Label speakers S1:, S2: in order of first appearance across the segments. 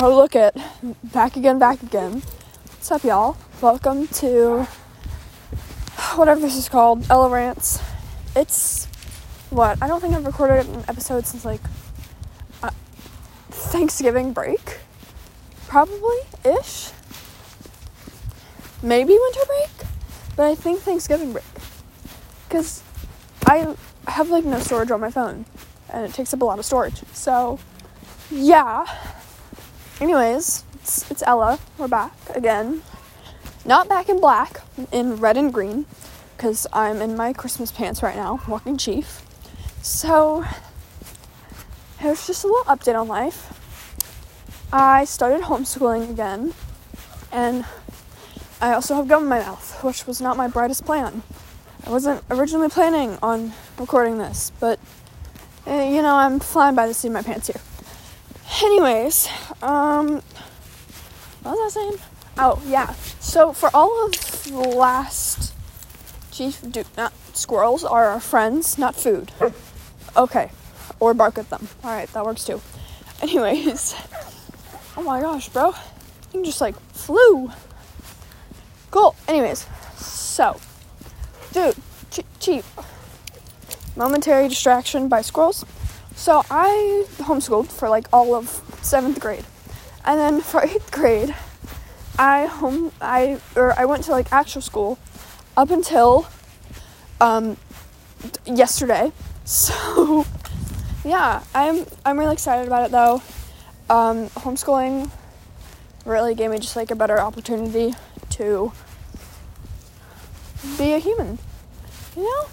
S1: Oh, look at Back again, back again. What's up, y'all? Welcome to whatever this is called, Ella Rants. It's what? I don't think I've recorded an episode since like uh, Thanksgiving break. Probably ish. Maybe winter break, but I think Thanksgiving break. Because I have like no storage on my phone and it takes up a lot of storage. So, yeah. Anyways, it's, it's Ella. We're back again. Not back in black, in red and green, because I'm in my Christmas pants right now, walking chief. So, here's just a little update on life. I started homeschooling again, and I also have gum in my mouth, which was not my brightest plan. I wasn't originally planning on recording this, but eh, you know, I'm flying by the seat of my pants here. Anyways, um, what was I saying? Oh, yeah. So for all of last chief, do, not squirrels are our friends, not food. Okay, or bark at them. All right, that works too. Anyways, oh my gosh, bro, you just like flew. Cool. Anyways, so, dude, ch- cheap. Momentary distraction by squirrels. So I homeschooled for like all of seventh grade, and then for eighth grade, I home I or I went to like actual school up until um yesterday. So yeah, I'm I'm really excited about it though. Um, homeschooling really gave me just like a better opportunity to be a human. You know?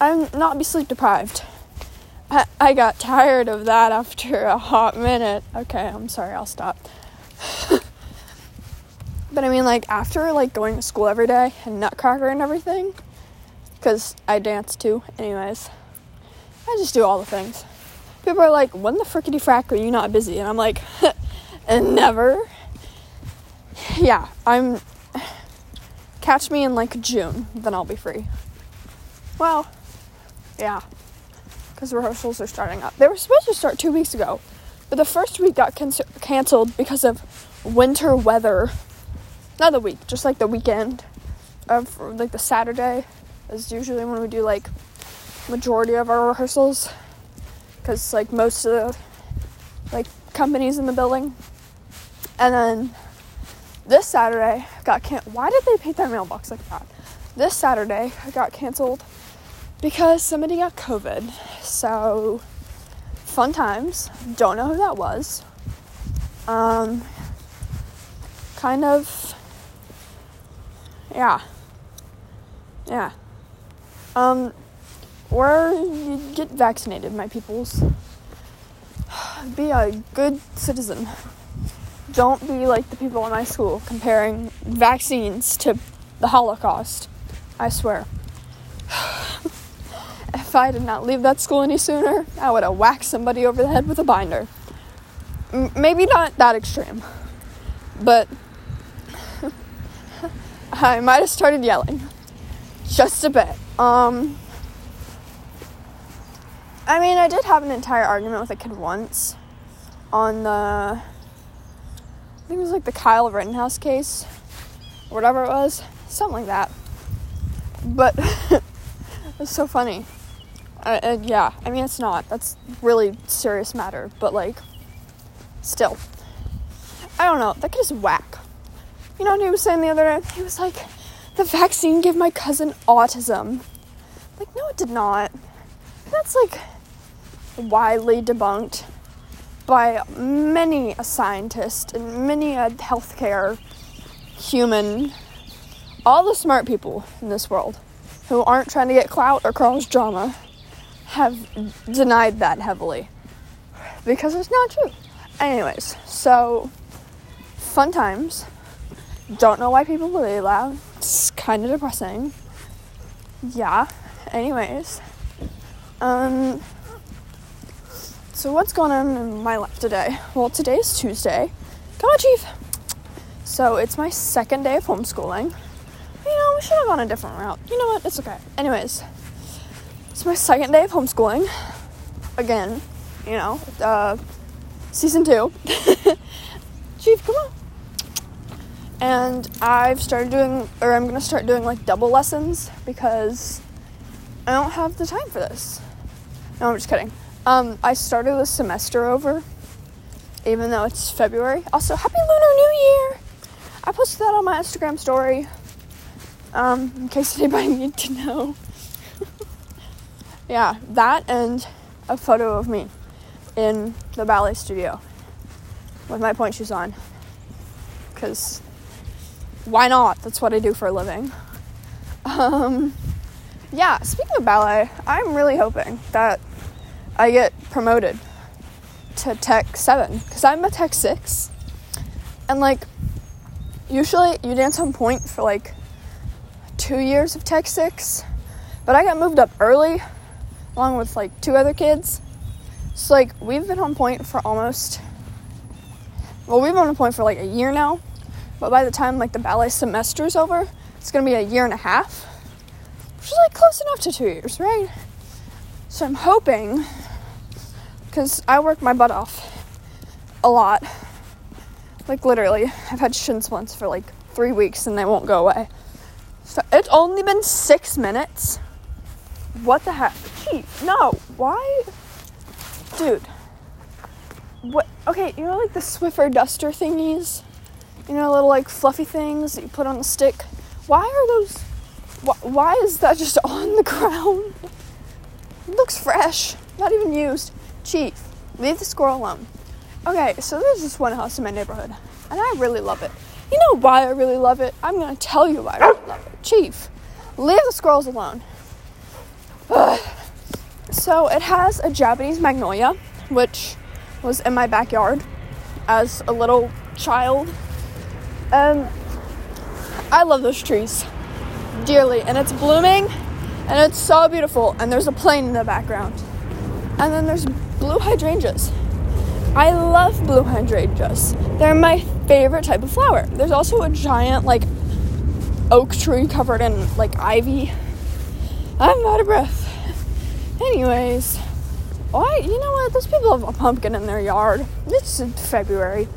S1: I'm not be sleep deprived. I, got tired of that after a hot minute. Okay, I'm sorry, I'll stop. but I mean, like, after, like, going to school every day and Nutcracker and everything, because I dance too, anyways, I just do all the things. People are like, when the frickety frack are you not busy? And I'm like, and never. Yeah, I'm. Catch me in, like, June, then I'll be free. Well, yeah because rehearsals are starting up. They were supposed to start two weeks ago, but the first week got can- canceled because of winter weather. Not the week, just like the weekend of like the Saturday is usually when we do like majority of our rehearsals because like most of the like companies in the building. And then this Saturday got can. Why did they paint their mailbox like that? This Saturday got canceled because somebody got COVID. So, fun times. Don't know who that was. Um, kind of, yeah. Yeah. Um, you get vaccinated, my peoples. Be a good citizen. Don't be like the people in my school comparing vaccines to the Holocaust. I swear. I did not leave that school any sooner, I would have whacked somebody over the head with a binder. M- maybe not that extreme, but I might have started yelling just a bit. Um, I mean, I did have an entire argument with a kid once on the, I think it was like the Kyle Rittenhouse case, whatever it was, something like that. But it's so funny uh, uh, yeah, I mean, it's not. That's really serious matter, but like, still. I don't know. That kid is whack. You know what he was saying the other day? He was like, the vaccine gave my cousin autism. Like, no, it did not. That's like widely debunked by many a scientist and many a healthcare human, all the smart people in this world who aren't trying to get clout or cause drama have denied that heavily because it's not true. Anyways, so fun times. Don't know why people believe that. It's kind of depressing. Yeah. Anyways, um, so what's going on in my life today? Well, today is Tuesday. Come on, Chief. So it's my second day of homeschooling. You know, we should have gone a different route. You know what? It's okay. Anyways, it's my second day of homeschooling. Again, you know, uh, season two. Chief, come on. And I've started doing, or I'm gonna start doing like double lessons because I don't have the time for this. No, I'm just kidding. Um, I started the semester over, even though it's February. Also, Happy Lunar New Year! I posted that on my Instagram story, um, in case anybody needed to know. Yeah, that and a photo of me in the ballet studio with my pointe shoes on. Because why not? That's what I do for a living. Um, yeah, speaking of ballet, I'm really hoping that I get promoted to Tech 7 because I'm a Tech 6. And like, usually you dance on pointe for like two years of Tech 6, but I got moved up early along with like two other kids. So like, we've been on pointe for almost, well, we've been on pointe for like a year now, but by the time like the ballet semester is over, it's gonna be a year and a half, which is like close enough to two years, right? So I'm hoping because I work my butt off a lot. Like literally, I've had shin splints for like three weeks and they won't go away. So it's only been six minutes. What the heck? Gee, no. Why? Dude. What? Okay, you know, like the Swiffer duster thingies? You know, little like fluffy things that you put on the stick? Why are those. Wh- why is that just on the ground? It looks fresh, not even used. Chief, leave the squirrel alone. Okay, so there's this one house in my neighborhood, and I really love it. You know why I really love it? I'm gonna tell you why I really love it. Chief, leave the squirrels alone. Ugh. So it has a Japanese magnolia, which was in my backyard as a little child. And I love those trees dearly, and it's blooming and it's so beautiful. And there's a plane in the background, and then there's blue hydrangeas. I love blue hydrangeas. They're my favorite type of flower. There's also a giant like oak tree covered in like ivy. I'm out of breath. Anyways, why? You know what? Those people have a pumpkin in their yard. It's February.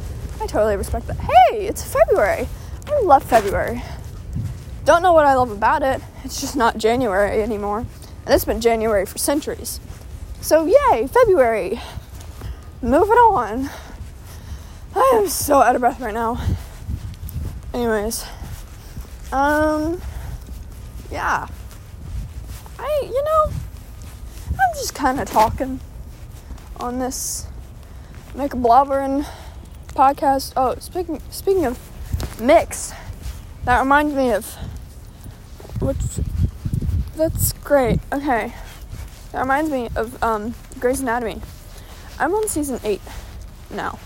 S1: I totally respect that. Hey, it's February. I love February. Don't know what I love about it. It's just not January anymore. And it's been January for centuries. So, yay, February. Moving on. I am so out of breath right now. Anyways, um, yeah. I, you know, I'm just kind of talking on this make a podcast. Oh, speaking speaking of mix, that reminds me of what's that's great. Okay, that reminds me of um, Grey's Anatomy. I'm on season eight now,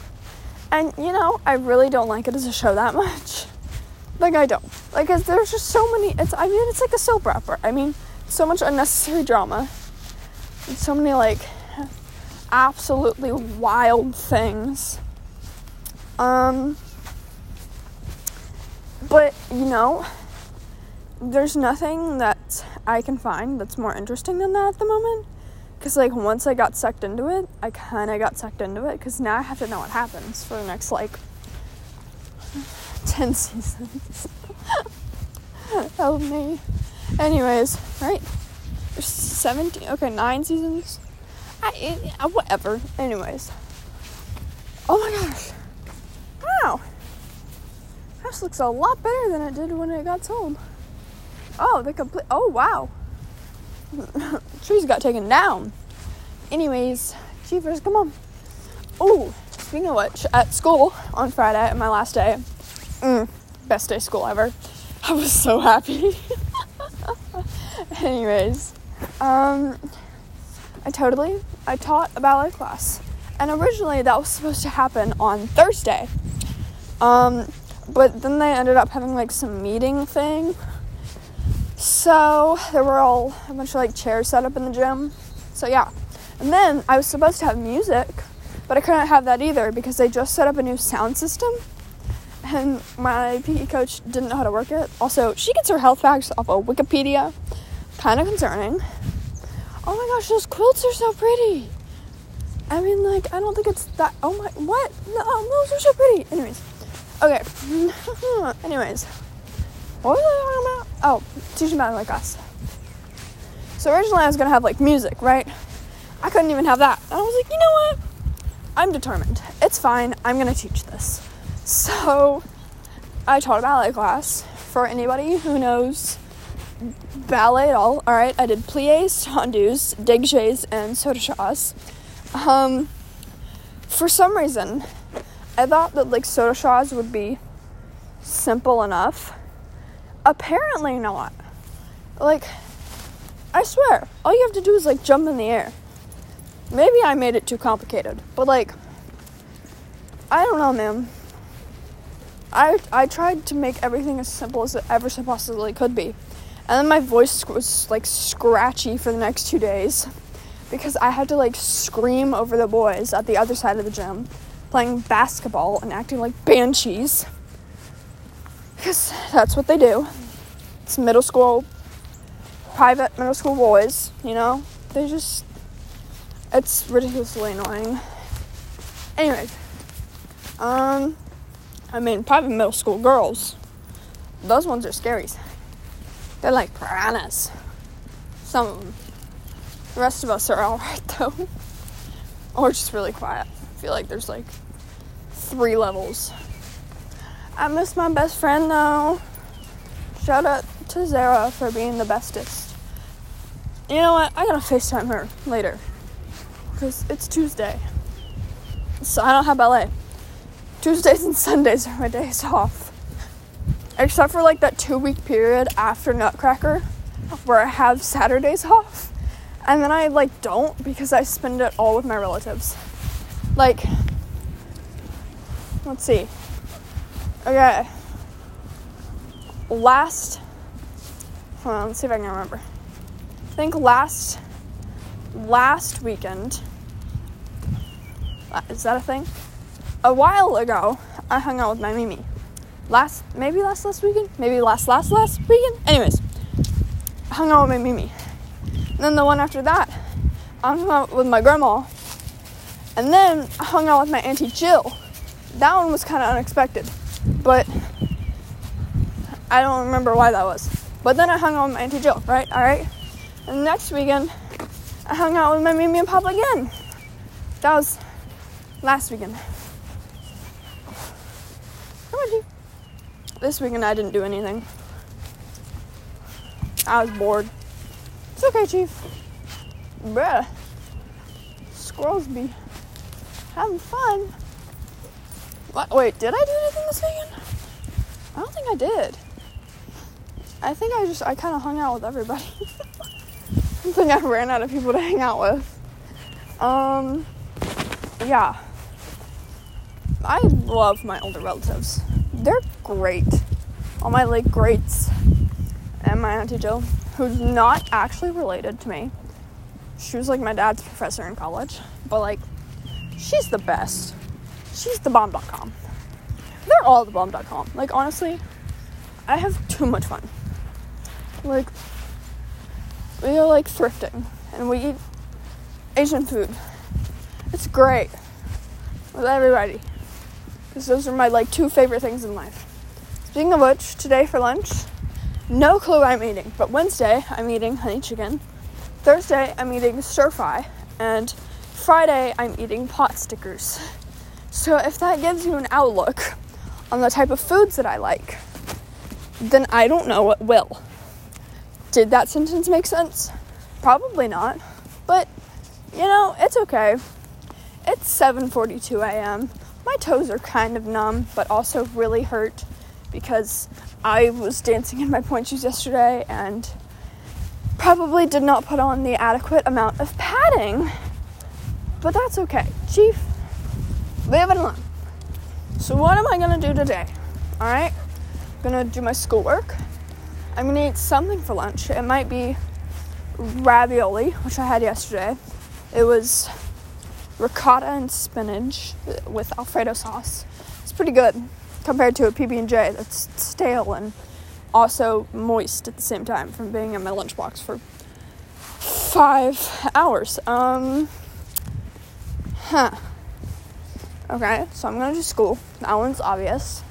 S1: and you know I really don't like it as a show that much. Like I don't like, there's just so many. It's I mean it's like a soap opera. I mean so much unnecessary drama. And so many like absolutely wild things. Um, but you know, there's nothing that I can find that's more interesting than that at the moment. Because, like, once I got sucked into it, I kind of got sucked into it. Because now I have to know what happens for the next, like, 10 seasons. Help me. Anyways, right? There's 17, okay, 9 seasons. I, it, uh, whatever. Anyways. Oh my gosh. Wow. House looks a lot better than it did when it got sold. Oh, the complete. Oh, wow. Trees got taken down. Anyways, Jeepers, come on. Oh, speaking of which, at school on Friday, my last day, mm, best day school ever. I was so happy. Anyways, um, I totally I taught a ballet class, and originally that was supposed to happen on Thursday. Um, but then they ended up having like some meeting thing. So there were all a bunch of like chairs set up in the gym. So yeah, and then I was supposed to have music, but I couldn't have that either because they just set up a new sound system. And my PE coach didn't know how to work it. Also, she gets her health facts off of Wikipedia. Kind of concerning. Oh my gosh, those quilts are so pretty. I mean, like, I don't think it's that. Oh my, what? No, um, those are so pretty. Anyways, okay. Anyways, what was I talking about? Oh, teaching ballet class. So originally I was gonna have like music, right? I couldn't even have that. And I was like, you know what? I'm determined. It's fine. I'm gonna teach this. So I taught a ballet class for anybody who knows ballet at all. All right, I did plies, tendus, dégagés, and sauté Um, for some reason, I thought that like sauté would be simple enough. Apparently not. Like, I swear, all you have to do is like jump in the air. Maybe I made it too complicated, but like, I don't know, man. I I tried to make everything as simple as it ever possibly could be, and then my voice was like scratchy for the next two days because I had to like scream over the boys at the other side of the gym, playing basketball and acting like banshees. Because that's what they do. It's middle school, private middle school boys, you know? They just it's ridiculously annoying. Anyway, um, I mean, private middle school girls, those ones are scaries. They're like piranhas. Some of them. The rest of us are alright though. or just really quiet. I feel like there's like three levels. I miss my best friend though. Shout out to Zara for being the bestest. You know what? I gotta FaceTime her later because it's Tuesday. So I don't have ballet. Tuesdays and Sundays are my days off. Except for like that two week period after Nutcracker where I have Saturdays off. And then I like don't because I spend it all with my relatives. Like, let's see. Okay. Last, hold on, let's see if I can remember. I think last, last weekend, uh, is that a thing? A while ago, I hung out with my Mimi. Last, maybe last last weekend, maybe last last last weekend. Anyways, hung out with my Mimi. And then the one after that, I hung out with my grandma. And then I hung out with my auntie Jill. That one was kind of unexpected, but I don't remember why that was. But then I hung out with my auntie Jill, right? All right. And next weekend, I hung out with my Mimi and Papa again. That was last weekend. This weekend I didn't do anything. I was bored. It's okay, Chief. Bruh. Squirrels be having fun. What? Wait, did I do anything this weekend? I don't think I did. I think I just, I kind of hung out with everybody. I think I ran out of people to hang out with. Um, yeah. I love my older relatives. They're great. All my like greats and my auntie Jill, who's not actually related to me. She was like my dad's professor in college, but like she's the best. She's the bomb.com. They're all the bomb.com. Like honestly, I have too much fun. Like we go like thrifting and we eat Asian food. It's great with everybody because those are my like two favorite things in life. Speaking of which, today for lunch, no clue I'm eating, but Wednesday I'm eating honey chicken. Thursday I'm eating stir fry, and Friday I'm eating pot stickers. So if that gives you an outlook on the type of foods that I like, then I don't know what will. Did that sentence make sense? Probably not. But you know, it's okay. It's 7:42 a.m my toes are kind of numb, but also really hurt because I was dancing in my pointe shoes yesterday and probably did not put on the adequate amount of padding. But that's okay. Chief, live and learn. So, what am I gonna do today? Alright, I'm gonna do my schoolwork. I'm gonna eat something for lunch. It might be ravioli, which I had yesterday. It was ricotta and spinach with alfredo sauce. It's pretty good compared to a PB&J that's stale and also moist at the same time from being in my lunchbox for five hours. Um, Huh. Okay, so I'm gonna do school. That one's obvious.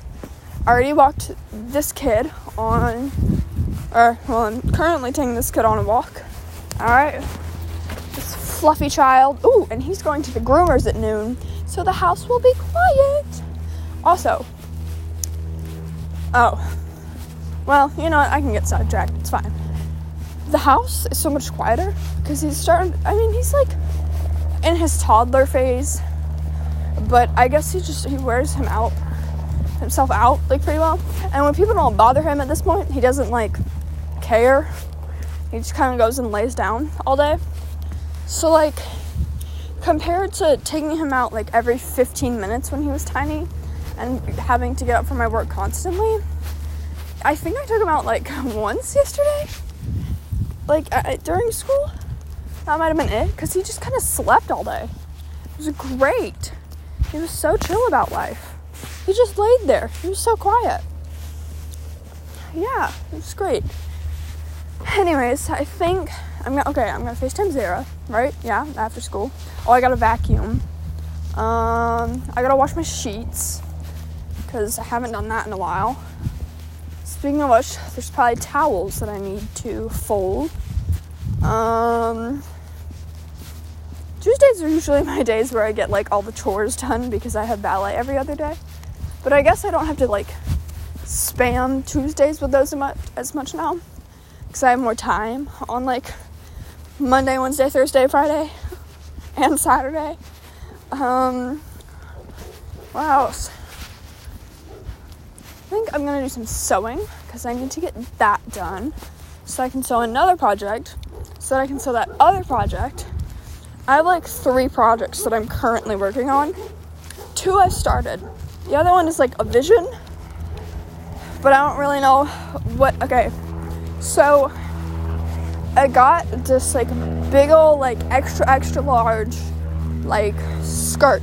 S1: I already walked this kid on, or, well, I'm currently taking this kid on a walk. Alright. This fluffy child. Ooh, and he's going to the groomers at noon, so the house will be quiet. Also, oh, well, you know what? I can get sidetracked. It's fine. The house is so much quieter because he's starting, I mean, he's like in his toddler phase, but I guess he just, he wears him out himself out like pretty well. And when people don't bother him at this point, he doesn't like care. He just kind of goes and lays down all day. So like compared to taking him out like every 15 minutes when he was tiny and having to get up for my work constantly, I think I took him out like once yesterday. Like uh, during school. That might have been it cuz he just kind of slept all day. It was great. He was so chill about life. He just laid there. He was so quiet. Yeah, it was great. Anyways, I think I'm gonna okay. I'm gonna FaceTime Zara, right? Yeah, after school. Oh, I gotta vacuum. Um, I gotta wash my sheets because I haven't done that in a while. Speaking of which, there's probably towels that I need to fold. Um, Tuesdays are usually my days where I get like all the chores done because I have ballet every other day. But I guess I don't have to like spam Tuesdays with those as much now because I have more time on like Monday, Wednesday, Thursday, Friday, and Saturday. Um, what else? I think I'm gonna do some sewing because I need to get that done so I can sew another project so that I can sew that other project. I have like three projects that I'm currently working on. Two I've started the other one is like a vision, but I don't really know what. Okay, so I got this like big old like extra extra large like skirt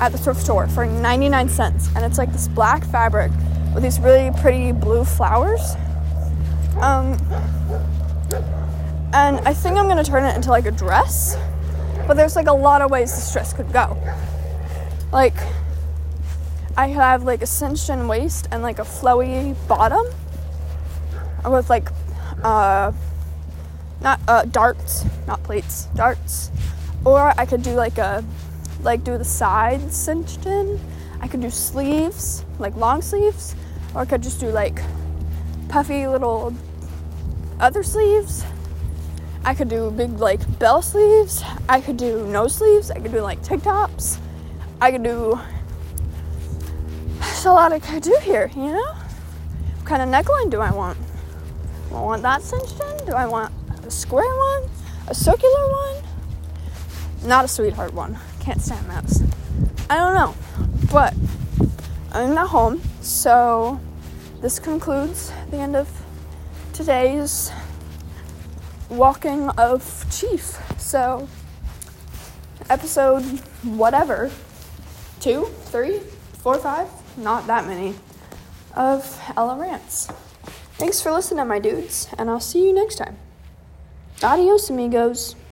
S1: at the thrift store for 99 cents. And it's like this black fabric with these really pretty blue flowers. Um and I think I'm gonna turn it into like a dress. But there's like a lot of ways this dress could go. Like I have like a cinched in waist and like a flowy bottom with like uh not uh darts, not plates, darts. Or I could do like a like do the sides cinched in. I could do sleeves, like long sleeves, or I could just do like puffy little other sleeves. I could do big like bell sleeves. I could do no sleeves. I could do like tank tops. I could do there's a lot I could do here, you know? What kind of neckline do I want? Do I want that cinched in? Do I want a square one? A circular one? Not a sweetheart one. Can't stand those. I don't know. But I'm not home, so this concludes the end of today's walking of Chief. So, episode whatever two, three, four, five not that many, of Ella Rants. Thanks for listening, my dudes, and I'll see you next time. Adios, amigos.